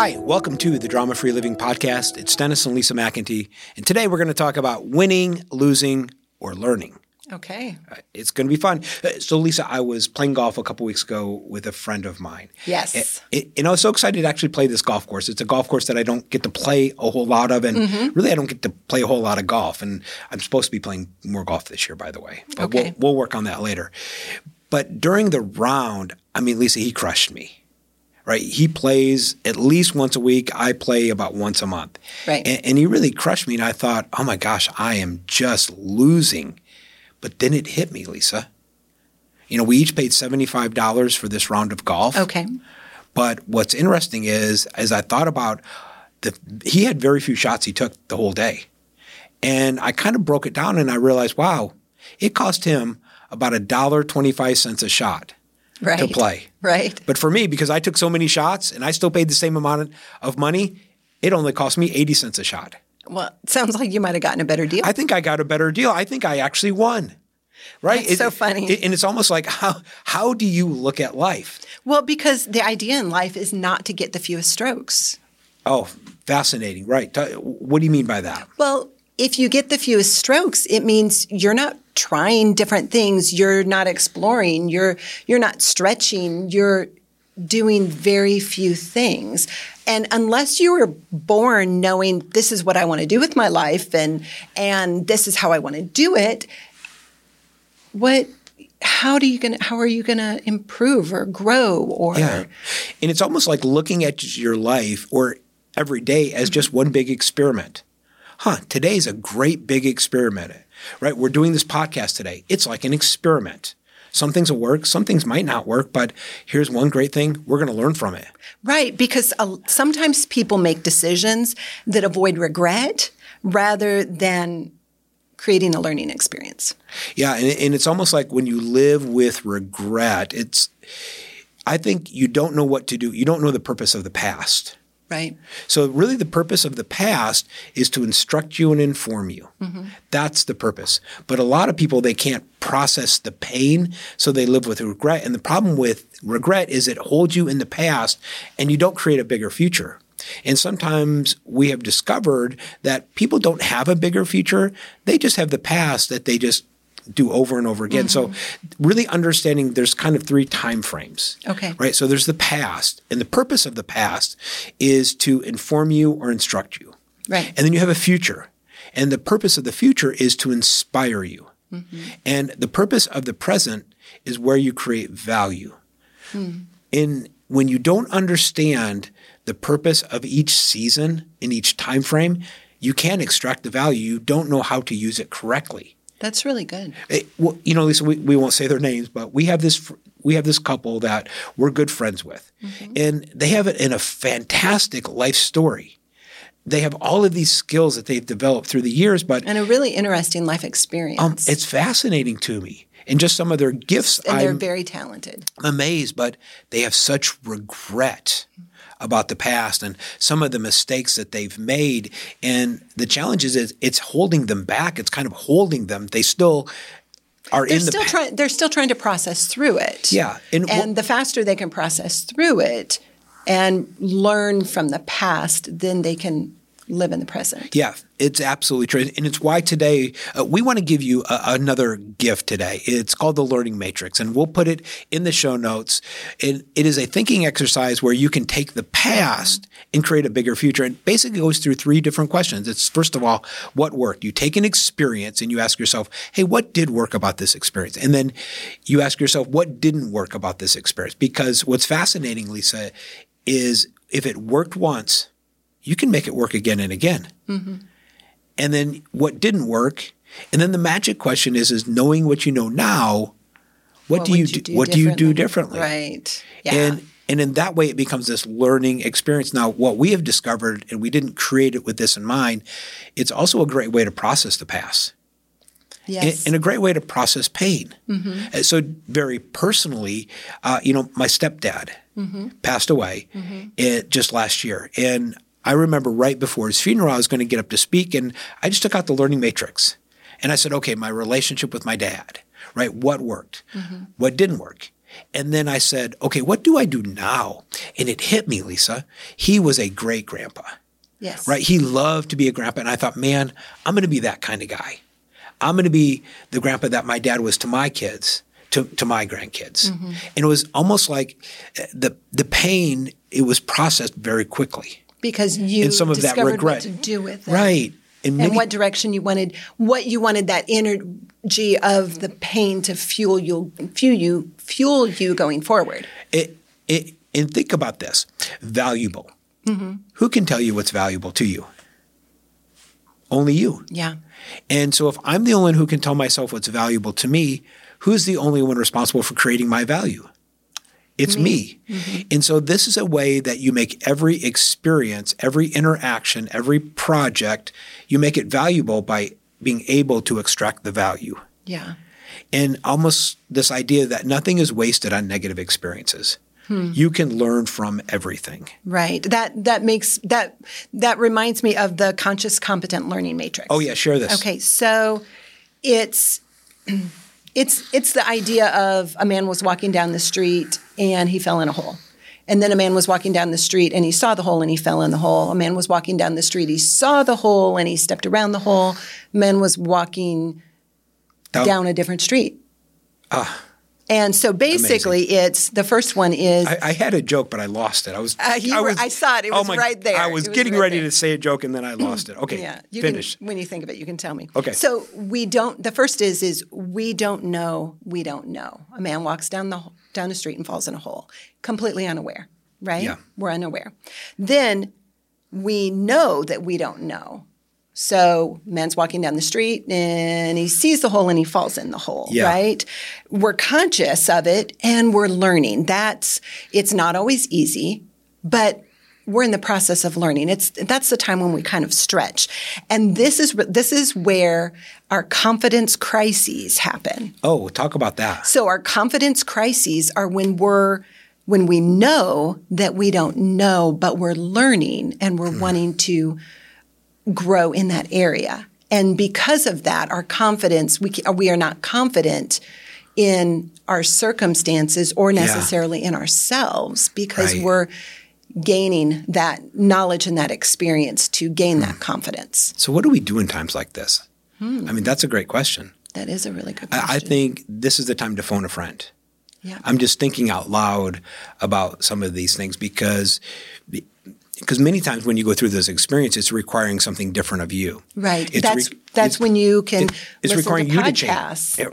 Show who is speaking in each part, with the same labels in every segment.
Speaker 1: Hi, welcome to the Drama Free Living Podcast. It's Dennis and Lisa McIntee, and today we're going to talk about winning, losing, or learning.
Speaker 2: Okay.
Speaker 1: Uh, It's going to be fun. Uh, So, Lisa, I was playing golf a couple weeks ago with a friend of mine.
Speaker 2: Yes.
Speaker 1: And, and I was so excited to actually play this golf course. It's a golf course that I don't get to play a whole lot of, and
Speaker 2: Mm-hmm.
Speaker 1: really I don't get to play a whole lot of golf. And I'm supposed to be playing more golf this year, by the way. But
Speaker 2: Okay.
Speaker 1: we'll, we'll work on that later. But during the round, I mean, Lisa, he crushed me. Right, he plays at least once a week. I play about once a month.
Speaker 2: Right.
Speaker 1: and, and he really crushed me. And I thought, oh my gosh, I am just losing. But then it hit me, Lisa. You know, we each paid seventy-five dollars for this round of golf.
Speaker 2: Okay.
Speaker 1: But what's interesting is, as I thought about the, he had very few shots he took the whole day, and I kind of broke it down and I realized, wow, it cost him about a dollar twenty-five cents a shot
Speaker 2: Right.
Speaker 1: to play.
Speaker 2: Right.
Speaker 1: But for me, because I took so many shots and I still paid the same amount of money, it only cost me eighty cents a shot.
Speaker 2: Well, it sounds like you might have gotten a better deal.
Speaker 1: I think I got a better deal. I think I actually won. Right?
Speaker 2: That's so funny.
Speaker 1: it- and it's almost like how how do you look at life?
Speaker 2: well, because the idea in life is not to get the fewest strokes.
Speaker 1: Oh, fascinating. Right. What do you mean by that?
Speaker 2: Well, if you get the fewest strokes, it means you're not trying different things, you're not exploring, you're you're not stretching, you're doing very few things. And unless you were born knowing this is what I want to do with my life and and this is how I want to do it, what how do you gonna how are you gonna improve or grow or
Speaker 1: Yeah. And it's almost like looking at your life or every day as just one big experiment. Huh, today's a great big experiment, right? We're doing this podcast today. It's like an experiment. Some things will work, some things might not work, but here's one great thing we're going to learn from it.
Speaker 2: Right, because uh, sometimes people make decisions that avoid regret rather than creating a learning experience.
Speaker 1: Yeah, and, and it's almost like when you live with regret, it's, I think you don't know what to do. You don't know the purpose of the past.
Speaker 2: Right.
Speaker 1: So, really, the purpose of the past is to instruct you and inform you. Mm-hmm. That's the purpose. But a lot of people, they can't process the pain, so they live with regret. And the problem with regret is it holds you in the past and you don't create a bigger future. And sometimes we have discovered that people don't have a bigger future, they just have the past that they just do over and over again. So mm-hmm. really understanding there's kind of three time frames.
Speaker 2: Okay.
Speaker 1: Right? So there's the past, and the purpose of the past is to inform you or instruct you.
Speaker 2: Right.
Speaker 1: And then you have a future. And the purpose of the future is to inspire you. Mm-hmm. And the purpose of the present is where you create value. Hmm. In when you don't understand the purpose of each season in each time frame, you can't extract the value. You don't know how to use it correctly.
Speaker 2: That's really good.
Speaker 1: Eh, well, you know, Lisa, we, we won't say their names, but we have this we have this couple that we're good friends with, and they have it in a fantastic life story. They have all of these skills that they've developed through the years, but
Speaker 2: And a really interesting life experience.
Speaker 1: um, it's fascinating to me. And just some of their gifts,
Speaker 2: and they're
Speaker 1: I'm
Speaker 2: very talented.
Speaker 1: amazed, but they have such regret about the past and some of the mistakes that they've made. And the challenge is, is it's holding them back. It's kind of holding them. They still are
Speaker 2: They're
Speaker 1: in the
Speaker 2: still trying they're still trying to process through it.
Speaker 1: Yeah, and
Speaker 2: And,
Speaker 1: wh-
Speaker 2: the faster they can process through it and learn from the past, then they can live in the present.
Speaker 1: Yeah, it's absolutely true. And it's why today uh, we want to give you a, another gift today. It's called the Learning Matrix, and we'll put it in the show notes. It, it is a thinking exercise where you can take the past and create a bigger future. And basically goes through three different questions. It's first of all, what worked? You take an experience and you ask yourself, hey, what did work about this experience? And then you ask yourself, what didn't work about this experience? Because what's fascinating, Lisa, is if it worked once, you can make it work again and again. And then what didn't work, and then the magic question is: is knowing what you know now, what, do you
Speaker 2: would
Speaker 1: do? what do you do differently?
Speaker 2: Right. Yeah.
Speaker 1: And and in that way, it becomes this learning experience. Now, what we have discovered, and we didn't create it with this in mind, it's also a great way to process the past
Speaker 2: yes.
Speaker 1: and, a great way to process pain. Uh, So, very personally, uh, you know, my stepdad passed away uh, just last year, and I remember right before his funeral, I was going to get up to speak, and I just took out the learning matrix, and I said, "Okay, my relationship with my dad, right? What worked? What didn't work?" And then I said, okay, what do I do now? And it hit me, Lisa. He was a great grandpa,
Speaker 2: Yes.
Speaker 1: right? He loved to be a grandpa. And I thought, man, I'm going to be that kind of guy. I'm going to be the grandpa that my dad was to my kids, to, to my grandkids.
Speaker 2: Mm-hmm.
Speaker 1: And it was almost like uh, the, the pain, it was processed very quickly.
Speaker 2: Because you
Speaker 1: And some of that regret.
Speaker 2: what to do with it.
Speaker 1: Right.
Speaker 2: And
Speaker 1: maybe-
Speaker 2: what direction you wanted, what you wanted that energy of the pain to fuel you, fuel you, fuel you going forward.
Speaker 1: it, it, and think about this valuable.
Speaker 2: Mm-hmm.
Speaker 1: Who can tell you what's valuable to you? Only you.
Speaker 2: Yeah.
Speaker 1: And so if I'm the only one who can tell myself what's valuable to me, who's the only one responsible for creating my value? It's me. Mm-hmm. And so this is a way that you make every experience, every interaction, every project, you make it valuable by being able to extract the value.
Speaker 2: Yeah.
Speaker 1: And almost this idea that nothing is wasted on negative experiences. Hmm. You can learn from everything.
Speaker 2: Right. That that makes that that reminds me of the conscious competent learning matrix.
Speaker 1: Oh yeah, share this.
Speaker 2: Okay, so it's it's it's the idea of a man was walking down the street and he fell in a hole. And then a man was walking down the street and he saw the hole and he fell in the hole. A man was walking down the street, he saw the hole and he stepped around the hole. A man was walking
Speaker 1: Down-
Speaker 2: down a different street. Ah. And so basically it's the first one is
Speaker 1: I, I had a joke, but I lost it. I was.
Speaker 2: Uh,
Speaker 1: I,
Speaker 2: were- I saw it. It was right there.
Speaker 1: I was
Speaker 2: was
Speaker 1: getting
Speaker 2: right
Speaker 1: ready
Speaker 2: there.
Speaker 1: to say a joke, and then I lost it. Okay,
Speaker 2: Yeah, you
Speaker 1: finish.
Speaker 2: can when you think of it, you can tell me.
Speaker 1: Okay.
Speaker 2: So we don't. The first is is we don't know. We don't know. A man walks down the down the street and falls in a hole, completely unaware. Right.
Speaker 1: Yeah.
Speaker 2: We're unaware. Then we know that we don't know. So man's walking down the street and he sees the hole and he falls in the hole,
Speaker 1: Yeah.
Speaker 2: right? We're conscious of it and we're learning. That's it's not always easy, but we're in the process of learning. It's that's the time when we kind of stretch. And this is this is where our confidence crises happen.
Speaker 1: oh, talk about that.
Speaker 2: So our confidence crises are when we're when we know that we don't know, but we're learning and we're hmm. wanting to grow in that area. And because of that, our confidence we we are not confident in our circumstances or necessarily in ourselves because
Speaker 1: Right.
Speaker 2: we're gaining that knowledge and that experience to gain that hmm. confidence.
Speaker 1: So, what do we do in times like this? Hmm. I mean, that's a great question.
Speaker 2: That is a really good question.
Speaker 1: I, I think this is the time to phone a friend.
Speaker 2: Yeah.
Speaker 1: I'm just thinking out loud about some of these things because because many times when you go through those experiences, it's requiring something different of you.
Speaker 2: Right.
Speaker 1: It's
Speaker 2: that's
Speaker 1: re-
Speaker 2: that's when you can
Speaker 1: It- it's requiring
Speaker 2: to
Speaker 1: you to change. Yeah,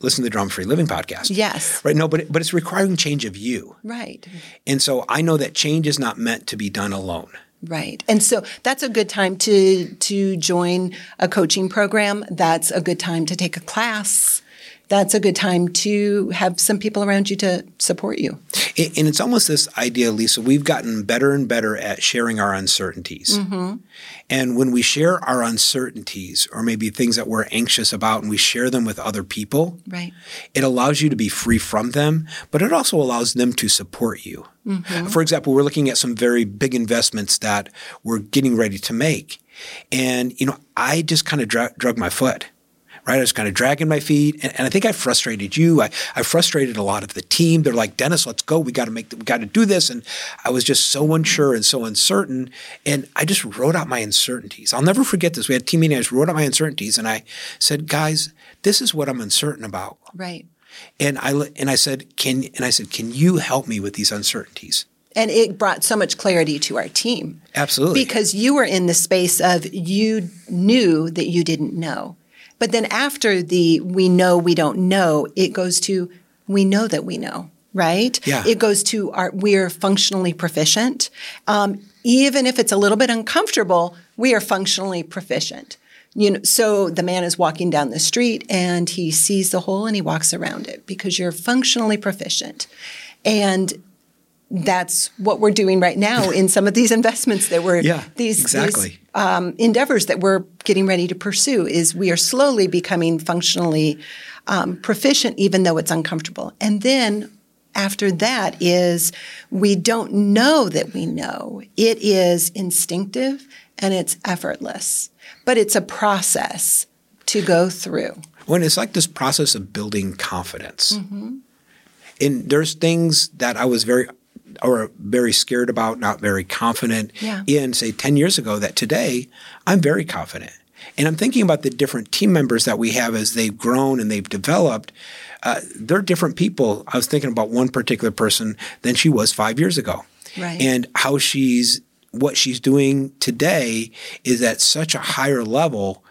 Speaker 1: Listen to the Drama Free Living podcast.
Speaker 2: Yes.
Speaker 1: Right. No, but it- but it's requiring change of you.
Speaker 2: Right.
Speaker 1: And so I know that change is not meant to be done alone.
Speaker 2: Right. And so that's a good time to to join a coaching program. That's a good time to take a class. That's a good time to have some people around you to support you.
Speaker 1: And it's almost this idea, Lisa, we've gotten better and better at sharing our uncertainties.
Speaker 2: Mm-hmm.
Speaker 1: And when we share our uncertainties or maybe things that we're anxious about and we share them with other people,
Speaker 2: Right.
Speaker 1: it allows you to be free from them, but it also allows them to support you. For example, we're looking at some very big investments that we're getting ready to make. And, you know, I just kind of drug my foot. Right, I was kind of dragging my feet, and, and I think I frustrated you. I, I frustrated a lot of the team. They're like, "Dennis, let's go. We got to make. The, we got to do this." And I was just so unsure and so uncertain. And I just wrote out my uncertainties. I'll never forget this. We had team meeting. I just wrote out my uncertainties, and I said, "Guys, this is what I'm uncertain about."
Speaker 2: Right.
Speaker 1: And I and I said, "Can and I said, can you help me with these uncertainties?"
Speaker 2: And it brought so much clarity to our team.
Speaker 1: Absolutely.
Speaker 2: Because you were in the space of you knew that you didn't know. But then after the we know we don't know, it goes to we know that we know, right?
Speaker 1: Yeah.
Speaker 2: It goes to our we're functionally proficient. Um, even if it's a little bit uncomfortable, we are functionally proficient. You know, so the man is walking down the street and he sees the hole and he walks around it because you're functionally proficient. And that's what we're doing right now in some of these investments that we're
Speaker 1: Yeah,
Speaker 2: these,
Speaker 1: exactly.
Speaker 2: these um, endeavors that we're getting ready to pursue is we are slowly becoming functionally um, proficient even though it's uncomfortable and then after that is we don't know that we know it is instinctive and it's effortless but it's a process to go through
Speaker 1: when it's like this process of building confidence. And there's things that I was very or very scared about, not very confident
Speaker 2: Yeah.
Speaker 1: in, say, 10 years ago, that today I'm very confident. And I'm thinking about the different team members that we have as they've grown and they've developed. Uh, they're different people. I was thinking about one particular person than she was five years ago.
Speaker 2: Right.
Speaker 1: And how she's, what she's doing today is at such a higher level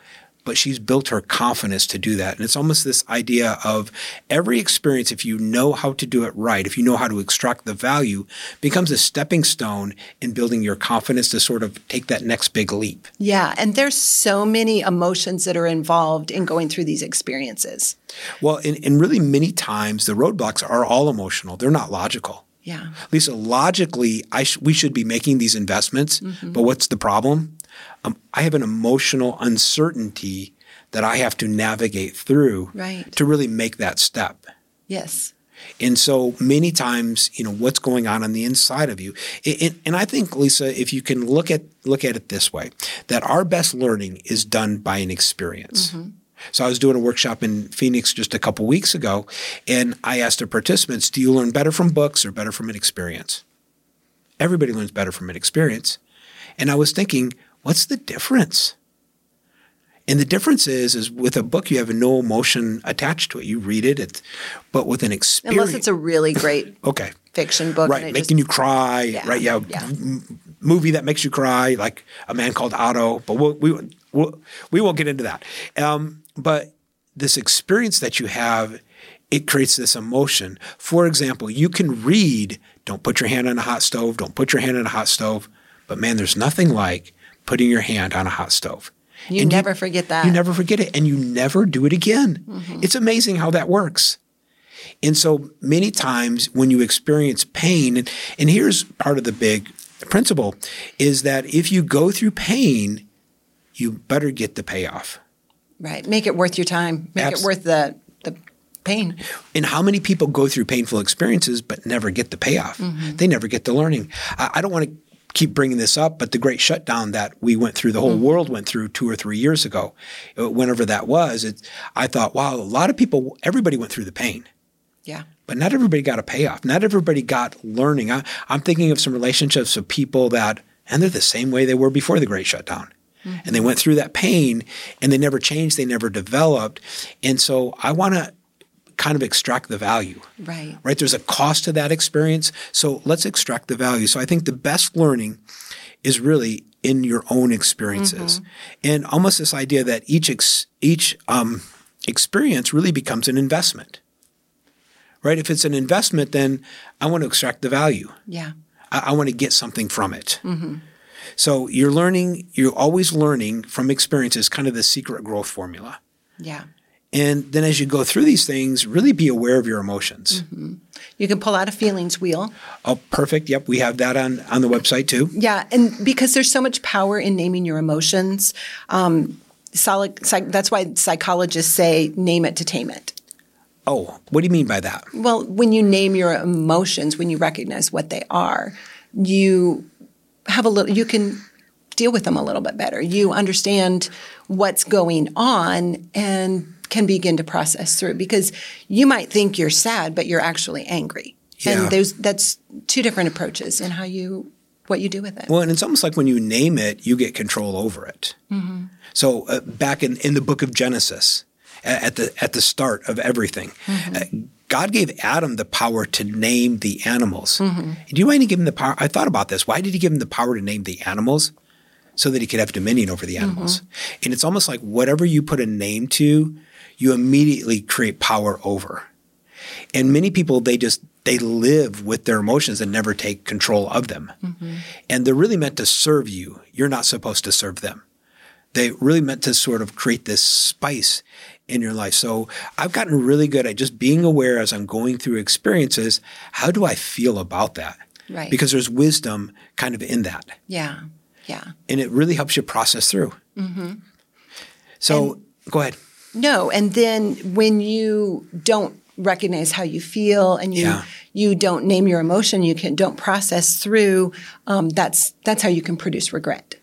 Speaker 1: but she's built her confidence to do that. And it's almost this idea of every experience, if you know how to do it right, if you know how to extract the value, becomes a stepping stone in building your confidence to sort of take that next big leap.
Speaker 2: Yeah, and there's so many emotions that are involved in going through these experiences.
Speaker 1: Well, and, and really many times the roadblocks are all emotional. They're not logical.
Speaker 2: Yeah.
Speaker 1: Lisa, logically, I sh- we should be making these investments, mm-hmm. but what's the problem? Um, I have an emotional uncertainty that I have to navigate through
Speaker 2: Right.
Speaker 1: to really make that step.
Speaker 2: Yes.
Speaker 1: And so many times, you know, what's going on on the inside of you. And, and I think, Lisa, if you can look at look at it this way, that our best learning is done by an experience. So I was doing a workshop in Phoenix just a couple weeks ago, and I asked the participants, "Do you learn better from books or better from an experience?" Everybody learns better from an experience. And I was thinking, what's the difference? And the difference is, is with a book, you have no emotion attached to it. You read it, it's, but with an experience,
Speaker 2: Unless it's a really great
Speaker 1: okay,
Speaker 2: fiction book.
Speaker 1: right, making
Speaker 2: just-
Speaker 1: you cry,
Speaker 2: Yeah,
Speaker 1: right? Yeah,
Speaker 2: yeah.
Speaker 1: m- movie that makes you cry, like a man called Otto. But we'll, we we'll, we won't get into that. Um, but this experience that you have, it creates this emotion. For example, you can read, "Don't put your hand on a hot stove. Don't put your hand on a hot stove." But man, there's nothing like putting your hand on a hot stove.
Speaker 2: You
Speaker 1: And
Speaker 2: never forget that.
Speaker 1: You never forget it, and you never do it again.
Speaker 2: Mm-hmm.
Speaker 1: It's amazing how that works. And so many times when you experience pain, and, and here's part of the big principle is that if you go through pain, you better get the payoff.
Speaker 2: Right. Make it worth your time. Make it worth the the pain.
Speaker 1: And how many people go through painful experiences but never get the payoff?
Speaker 2: Mm-hmm.
Speaker 1: They never get the learning. I, I don't want to keep bringing this up, but the great shutdown that we went through, the whole
Speaker 2: Mm-hmm.
Speaker 1: world went through two or three years ago, uh, whenever that was, it, I thought, wow, a lot of people, everybody went through the pain.
Speaker 2: Yeah.
Speaker 1: but not everybody got a payoff. Not everybody got learning. I, I'm thinking of some relationships of people that, and they're the same way they were before the Great Shutdown. And they went through that pain and they never changed, they never developed. And so I want to kind of extract the value.
Speaker 2: Right.
Speaker 1: Right? There's a cost to that experience. So let's extract the value. So I think the best learning is really in your own experiences. And almost this idea that each ex, each um, experience really becomes an investment right? If it's an investment, then I want to extract the value.
Speaker 2: Yeah.
Speaker 1: I, I want to get something from it. So you're learning, you're always learning from experiences, kind of the secret growth formula.
Speaker 2: Yeah.
Speaker 1: And then as you go through these things, really be aware of your emotions.
Speaker 2: You can pull out a feelings wheel.
Speaker 1: Oh, perfect. Yep, we have that on on the website too.
Speaker 2: Yeah, and because there's so much power in naming your emotions, um, solid, psych, that's why psychologists say name it to tame it.
Speaker 1: Oh, what do you mean by that?
Speaker 2: Well, when you name your emotions, when you recognize what they are, you have a little, you can deal with them a little bit better. You understand what's going on and can begin to process through because you might think you're sad, but you're actually angry.
Speaker 1: Yeah.
Speaker 2: And there's, that's two different approaches in how you, what you do with it.
Speaker 1: Well, and it's almost like when you name it, you get control over it. So uh, back in, in the book of Genesis, at the at the start of everything, uh, God gave Adam the power to name the animals. And do you mind to give him the power? I thought about this. Why did he give him the power to name the animals? So that he could have dominion over the animals. And it's almost like whatever you put a name to, you immediately create power over. And many people, they just they live with their emotions and never take control of them. And they're really meant to serve you. You're not supposed to serve them. They really meant to sort of create this spice in your life. So I've gotten really good at just being aware as I'm going through experiences. How do I feel about that?
Speaker 2: Right.
Speaker 1: Because there's wisdom kind of in that.
Speaker 2: Yeah. Yeah.
Speaker 1: And it really helps you process through. Mm-hmm. So go ahead.
Speaker 2: No, and then when you don't recognize how you feel and you
Speaker 1: Yeah.
Speaker 2: you don't name your emotion, you can don't process through. Um, that's that's how you can produce regret.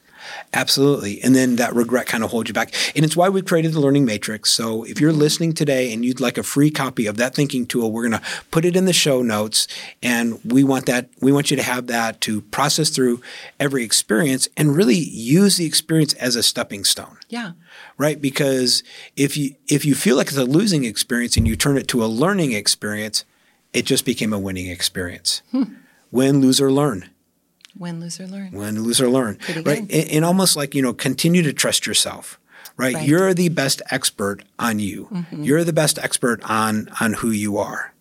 Speaker 1: Absolutely. And then that regret kind of holds you back. And it's why we created the Learning Matrix. So if you're listening today and you'd like a free copy of that thinking tool, we're going to put it in the show notes. And we want that, we want you to have that to process through every experience and really use the experience as a stepping stone.
Speaker 2: Yeah.
Speaker 1: Right? Because if you if you feel like it's a losing experience and you turn it to a learning experience, it just became a winning experience. Hmm. Win, lose, or learn.
Speaker 2: Win, lose, or learn.
Speaker 1: Win, lose, or learn. Right? And, and almost like, you know, continue to trust yourself. Right?
Speaker 2: Right.
Speaker 1: You're the best expert on you.
Speaker 2: Mm-hmm.
Speaker 1: You're the best expert on on who you are.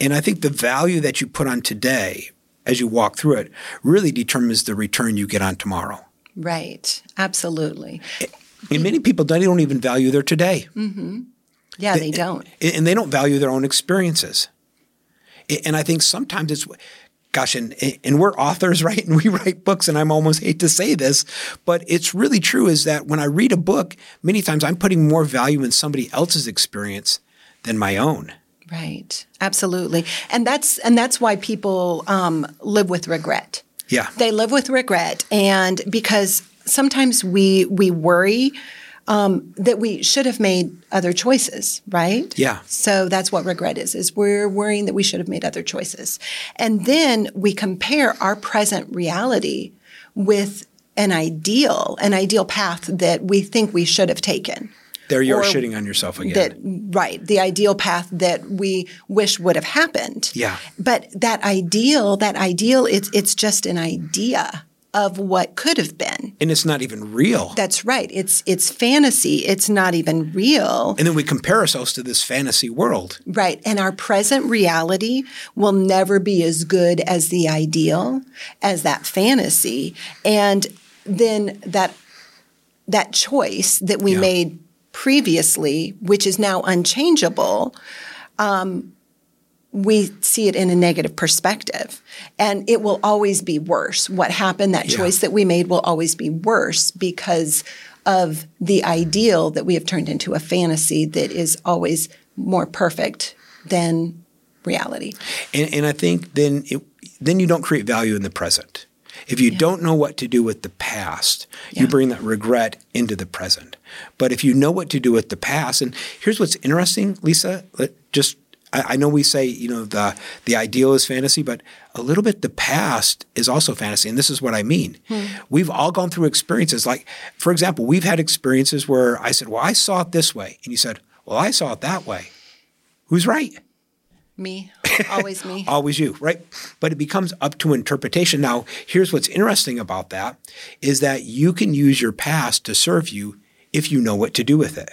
Speaker 1: And I think the value that you put on today as you walk through it really determines the return you get on tomorrow.
Speaker 2: Right. Absolutely.
Speaker 1: And many people don't, they don't even value their today.
Speaker 2: Yeah, they don't.
Speaker 1: and they don't value their own experiences. And I think sometimes it's, gosh, and, and we're authors, right? And we write books, and I'm almost hate to say this, but it's really true is that when I read a book, many times I'm putting more value in somebody else's experience than my own.
Speaker 2: Right. Absolutely. And that's and that's why people um, live with regret.
Speaker 1: Yeah.
Speaker 2: They live with regret, and because sometimes we we worry um, that we should have made other choices, right?
Speaker 1: Yeah.
Speaker 2: So that's what regret is: is we're worrying that we should have made other choices, and then we compare our present reality with an ideal, an ideal path that we think we should have taken.
Speaker 1: There you are shitting on yourself again.
Speaker 2: That right, the ideal path that we wish would have happened.
Speaker 1: Yeah.
Speaker 2: But that ideal, that ideal, it's it's just an idea of what could have been.
Speaker 1: and it's not even real.
Speaker 2: That's right. It's it's fantasy. It's not even real.
Speaker 1: and then we compare ourselves to this fantasy world.
Speaker 2: Right. And our present reality will never be as good as the ideal, as that fantasy. And then that that choice that we
Speaker 1: Yeah.
Speaker 2: made previously, which is now unchangeable, um, we see it in a negative perspective. And it will always be worse. What happened, that
Speaker 1: Yeah.
Speaker 2: choice that we made will always be worse because of the ideal that we have turned into a fantasy that is always more perfect than reality.
Speaker 1: And, and I think then it, then you don't create value in the present. If you don't know what to do with the past, you bring that regret into the present. But if you know what to do with the past, and here's what's interesting, Lisa, just I, I know we say you know the the ideal is fantasy, but a little bit the past is also fantasy, and this is what I mean. Hmm. We've all gone through experiences. Like, for example, we've had experiences where I said, "Well, I saw it this way," and you said, "Well, I saw it that way." Who's right?
Speaker 2: Me, always me.
Speaker 1: always you, right? But it becomes up to interpretation. Now, here's what's interesting about that is that you can use your past to serve you if you know what to do with it.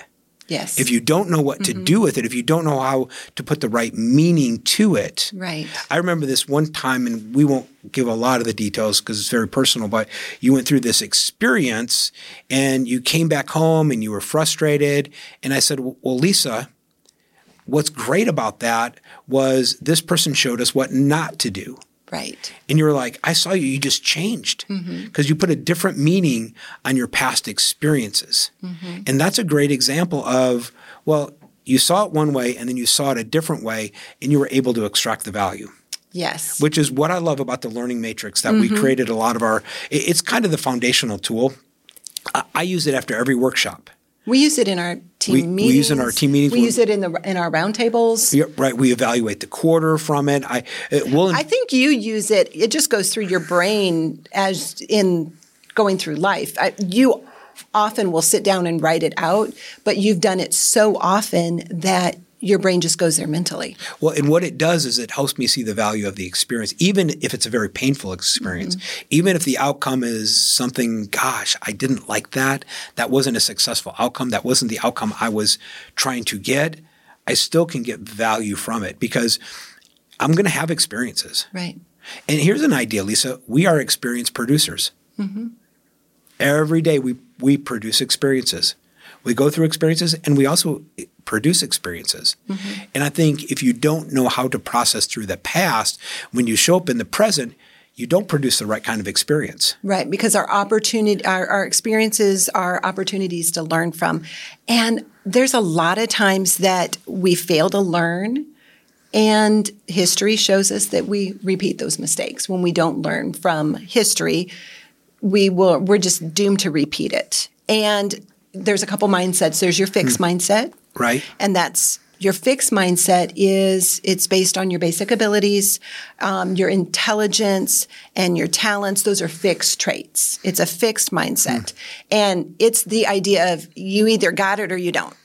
Speaker 2: Yes.
Speaker 1: If you don't know what to mm-hmm. do with it, if you don't know how to put the right meaning to it.
Speaker 2: Right.
Speaker 1: I remember this one time, and we won't give a lot of the details because it's very personal, but you went through this experience and you came back home and you were frustrated. And I said, Well, Lisa, what's great about that was this person showed us what not to do.
Speaker 2: Right.
Speaker 1: And you were like, I saw you, you just changed mm-hmm. because you put a different meaning on your past experiences. Mm-hmm. And that's a great example of, well, you saw it one way and then you saw it a different way and you were able to extract the value.
Speaker 2: Yes.
Speaker 1: Which is what I love about the learning matrix that we mm-hmm. created a lot of our, it's kind of the foundational tool. I use it after every workshop.
Speaker 2: We use it in our team
Speaker 1: We- we use it in our team meetings.
Speaker 2: We
Speaker 1: We-
Speaker 2: use it in the in our roundtables.
Speaker 1: Yeah, right. We evaluate the quarter from it. I, it will,
Speaker 2: I think you use it. It just goes through your brain as in going through life. I, you often will sit down and write it out, but you've done it so often that your brain just goes there mentally.
Speaker 1: Well, and what it does is it helps me see the value of the experience, even if it's a very painful experience. Mm-hmm. Even if the outcome is something, gosh, I didn't like that. That wasn't a successful outcome. That wasn't the outcome I was trying to get. I still can get value from it because I'm going to have experiences.
Speaker 2: Right.
Speaker 1: And here's an idea, Lisa. We are experience producers. Mm-hmm. Every day we, we produce experiences. We go through experiences and we also produce experiences. And I think if you don't know how to process through the past, when you show up in the present, you don't produce the right kind of experience.
Speaker 2: Right, because our opportunity, our, our experiences are opportunities to learn from. And there's a lot of times that we fail to learn. And history shows us that we repeat those mistakes when we don't learn from history. we will we're just doomed to repeat it. And there's a couple mindsets. There's your fixed
Speaker 1: Hmm.
Speaker 2: mindset,
Speaker 1: Right.
Speaker 2: and that's your fixed mindset is it's based on your basic abilities, um, your intelligence, and your talents. Those are fixed traits. It's a fixed mindset, and it's the idea of you either got it or you don't.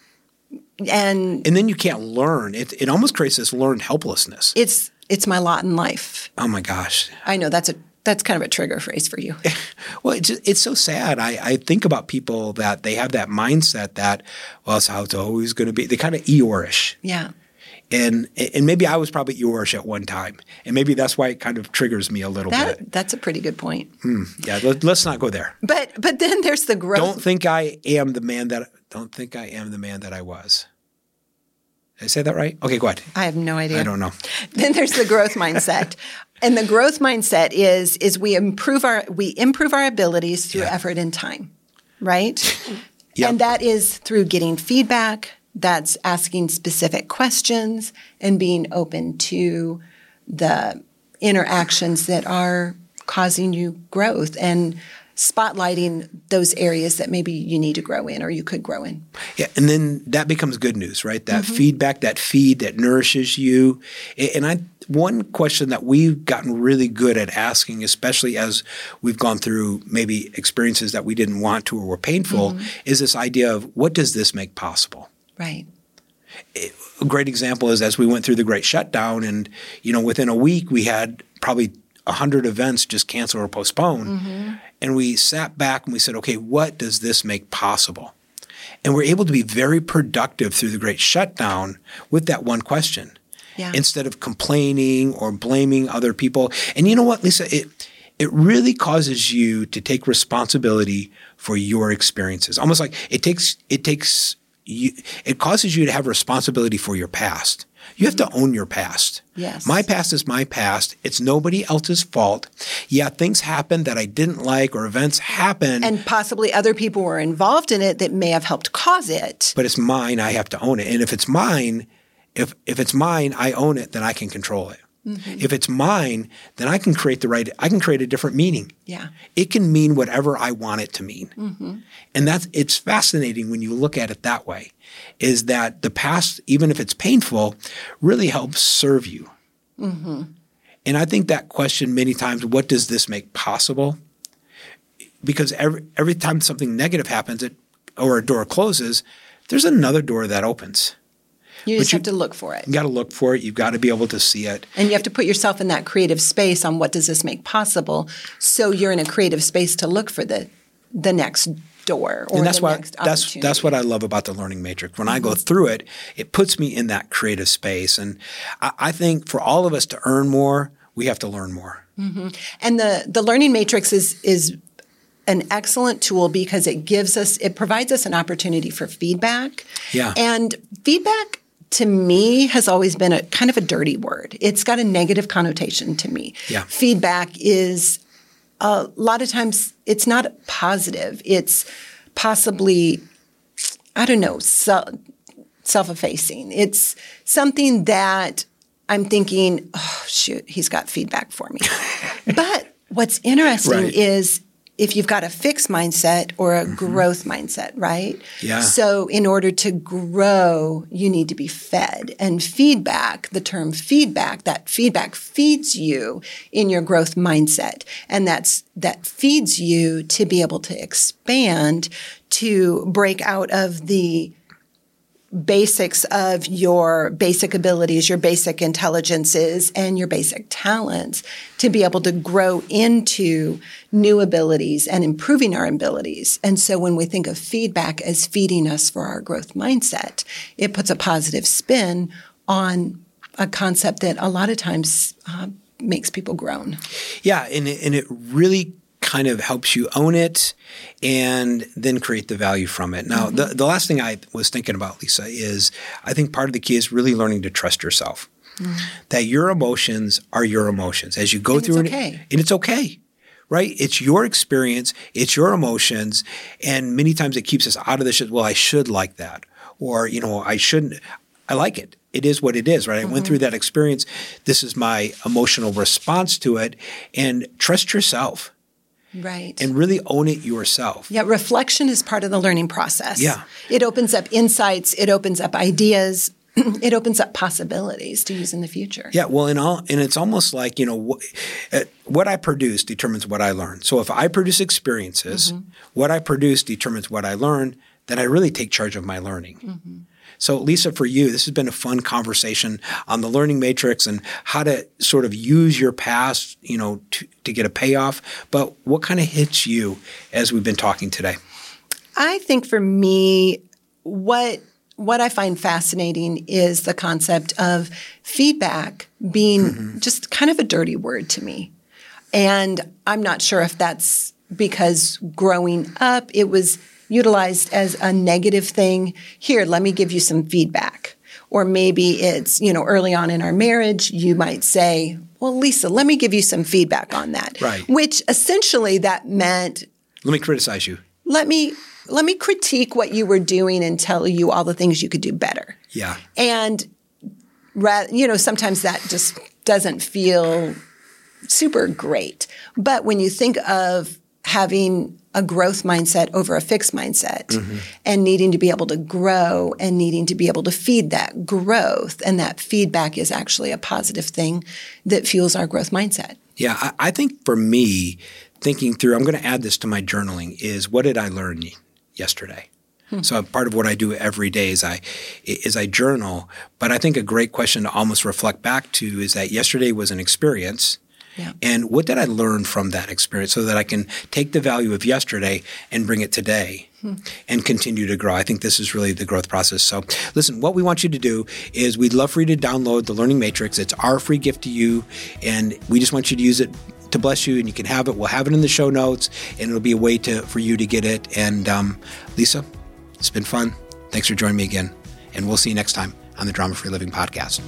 Speaker 2: And
Speaker 1: And then you can't learn. It, it almost creates this learned helplessness.
Speaker 2: it's it's my lot in life.
Speaker 1: oh my gosh.
Speaker 2: I know that's a that's kind of a trigger phrase for you.
Speaker 1: Well, it's, it's so sad. I, I think about people that they have that mindset that, well, it's how it's always going to be. They're kind of Eeyore-ish.
Speaker 2: Yeah.
Speaker 1: And, and maybe I was probably Eeyore-ish at one time. And maybe that's why it kind of triggers me a little bit.
Speaker 2: That's a pretty good point. Hmm.
Speaker 1: Yeah, let, us not go there.
Speaker 2: But but then there's the growth.
Speaker 1: Don't think I am the man that, don't think I am the man that I was. Did I say that right? Okay, go ahead.
Speaker 2: I have no idea.
Speaker 1: I don't know.
Speaker 2: Then there's the growth mindset. And the growth mindset is is we improve our we improve our abilities through
Speaker 1: Yeah.
Speaker 2: effort and time. Right?
Speaker 1: Yep.
Speaker 2: And that is through getting feedback, that's asking specific questions and being open to the interactions that are causing you growth and spotlighting those areas that maybe you need to grow in or you could grow in.
Speaker 1: Yeah, and then that becomes good news, right? That mm-hmm. feedback, that feed that nourishes you. And I one question that we've gotten really good at asking, especially as we've gone through maybe experiences that we didn't want to or were painful, mm-hmm. is this idea of what does this make possible?
Speaker 2: Right.
Speaker 1: a great example is as we went through the great shutdown and you know within a week we had probably 100 events just canceled or postponed mm-hmm. And we sat back and we said okay what does this make possible? And we're able to be very productive through the great shutdown with that one question.
Speaker 2: Yeah.
Speaker 1: instead of complaining or blaming other people. And you know what lisa? It it really causes you to take responsibility for your experiences. Almost like it takes it takes you it causes you to have responsibility for your past you have to own your past.
Speaker 2: Yes.
Speaker 1: my past is my past. It's nobody else's fault. Yeah things happen that i didn't like or events happen.
Speaker 2: And possibly other people were involved in it that may have helped cause it.
Speaker 1: but it's mine i have to own it. And if it's mine if if it's mine i own it then i can control it Mm-hmm. if it's mine then i can create the right i can create a different meaning.
Speaker 2: Yeah.
Speaker 1: it can mean whatever i want it to mean. Mm-hmm. And that's it's fascinating when you look at it that way is that the past even if it's painful really helps serve you. Mm-hmm. And i think that question many times what does this make possible? Because every every time something negative happens it, or a door closes there's another door that opens
Speaker 2: You just have to look for it.
Speaker 1: you got to look for it you've got to be able to see it
Speaker 2: And you have to put yourself in that creative space on what does this make possible so you're in a creative space to look for the the next door or
Speaker 1: and that's
Speaker 2: the
Speaker 1: why
Speaker 2: next
Speaker 1: that's that's what I love about the learning matrix. When I go mm-hmm. through it, it puts me in that creative space, and I, I think for all of us to earn more, we have to learn more. Mm-hmm.
Speaker 2: And the the learning matrix is is an excellent tool because it gives us it provides us an opportunity for feedback.
Speaker 1: Yeah.
Speaker 2: And feedback to me has always been a kind of a dirty word. It's got a negative connotation to me.
Speaker 1: Yeah.
Speaker 2: Feedback is a lot of times it's not positive. It's possibly I don't know, self-effacing. It's something that I'm thinking, oh shoot, he's got feedback for me. but what's interesting
Speaker 1: Right.
Speaker 2: is if you've got a fixed mindset or a growth mindset, right?
Speaker 1: Mm-hmm. Yeah.
Speaker 2: So in order to grow, you need to be fed. And feedback, the term feedback, that feedback feeds you in your growth mindset. And that's that feeds you to be able to expand, to break out of the basics of your basic abilities, your basic intelligences, and your basic talents to be able to grow into new abilities and improving our abilities. And so when we think of feedback as feeding us for our growth mindset, it puts a positive spin on a concept that a lot of times uh, makes people groan.
Speaker 1: Yeah, and it, and it really kind of helps you own it and then create the value from it. Now, mm-hmm. the, the last thing I was thinking about, Lisa, is I think part of the key is really learning to trust yourself. Mm-hmm. That your emotions are your emotions as you go
Speaker 2: And
Speaker 1: through
Speaker 2: it's
Speaker 1: it,
Speaker 2: okay.
Speaker 1: and it's okay. Right? It's your experience, it's your emotions, and many times it keeps us out of the shit. Well, I should like that. Or, you know, I shouldn't. I like it. It is what it is, right? I went through mm-hmm. that experience. This is my emotional response to it. And trust yourself
Speaker 2: Right.
Speaker 1: And really own it yourself.
Speaker 2: Yeah, reflection is part of the learning process.
Speaker 1: Yeah.
Speaker 2: It opens up insights, it opens up ideas, it opens up possibilities to use in the future.
Speaker 1: Yeah, well, and all, and it's almost like you know wh- uh, what I produce determines what I learn. So if I produce experiences,
Speaker 2: Mm-hmm.
Speaker 1: what I produce determines what I learn. Then I really take charge of my learning.
Speaker 2: Mm-hmm.
Speaker 1: So, Lisa, for you, this has been a fun conversation on the learning matrix and how to sort of use your past, you know, to, to get a payoff. But what kind of hits you as we've been talking today?
Speaker 2: I think for me, what what I find fascinating is the concept of feedback being mm-hmm. just kind of a dirty word to me. And I'm not sure if that's because growing up it was utilized as a negative thing. Here, let me give you some feedback. Or maybe it's, you know, early on in our marriage, you might say, well, Lisa, let me give you some feedback on that.
Speaker 1: Right.
Speaker 2: Which essentially that meant
Speaker 1: Let me criticize you.
Speaker 2: let me let me critique what you were doing and tell you all the things you could do better.
Speaker 1: Yeah.
Speaker 2: And you know, sometimes that just doesn't feel super great. But when you think of having a growth mindset over a fixed mindset mm-hmm. and needing to be able to grow and needing to be able to feed that growth and that feedback is actually a positive thing that fuels our growth mindset.
Speaker 1: Yeah, I, I think for me, thinking through, I'm going to add this to my journaling. Is what did I learn yesterday? Hmm. So part of what I do every day is I is I journal. But I think a great question to almost reflect back to is that yesterday was an experience.
Speaker 2: Yeah.
Speaker 1: And what did I learn from that experience so that I can take the value of yesterday and bring it today and continue to grow? I think this is really the growth process. So, listen, what we want you to do is we'd love for you to download the Learning Matrix. It's our free gift to you, and we just want you to use it to bless you, and you can have it. We'll have it in the show notes, and it'll be a way to for you to get it. And um, Lisa, it's been fun. Thanks for joining me again, and we'll see you next time on the Drama Free Living podcast.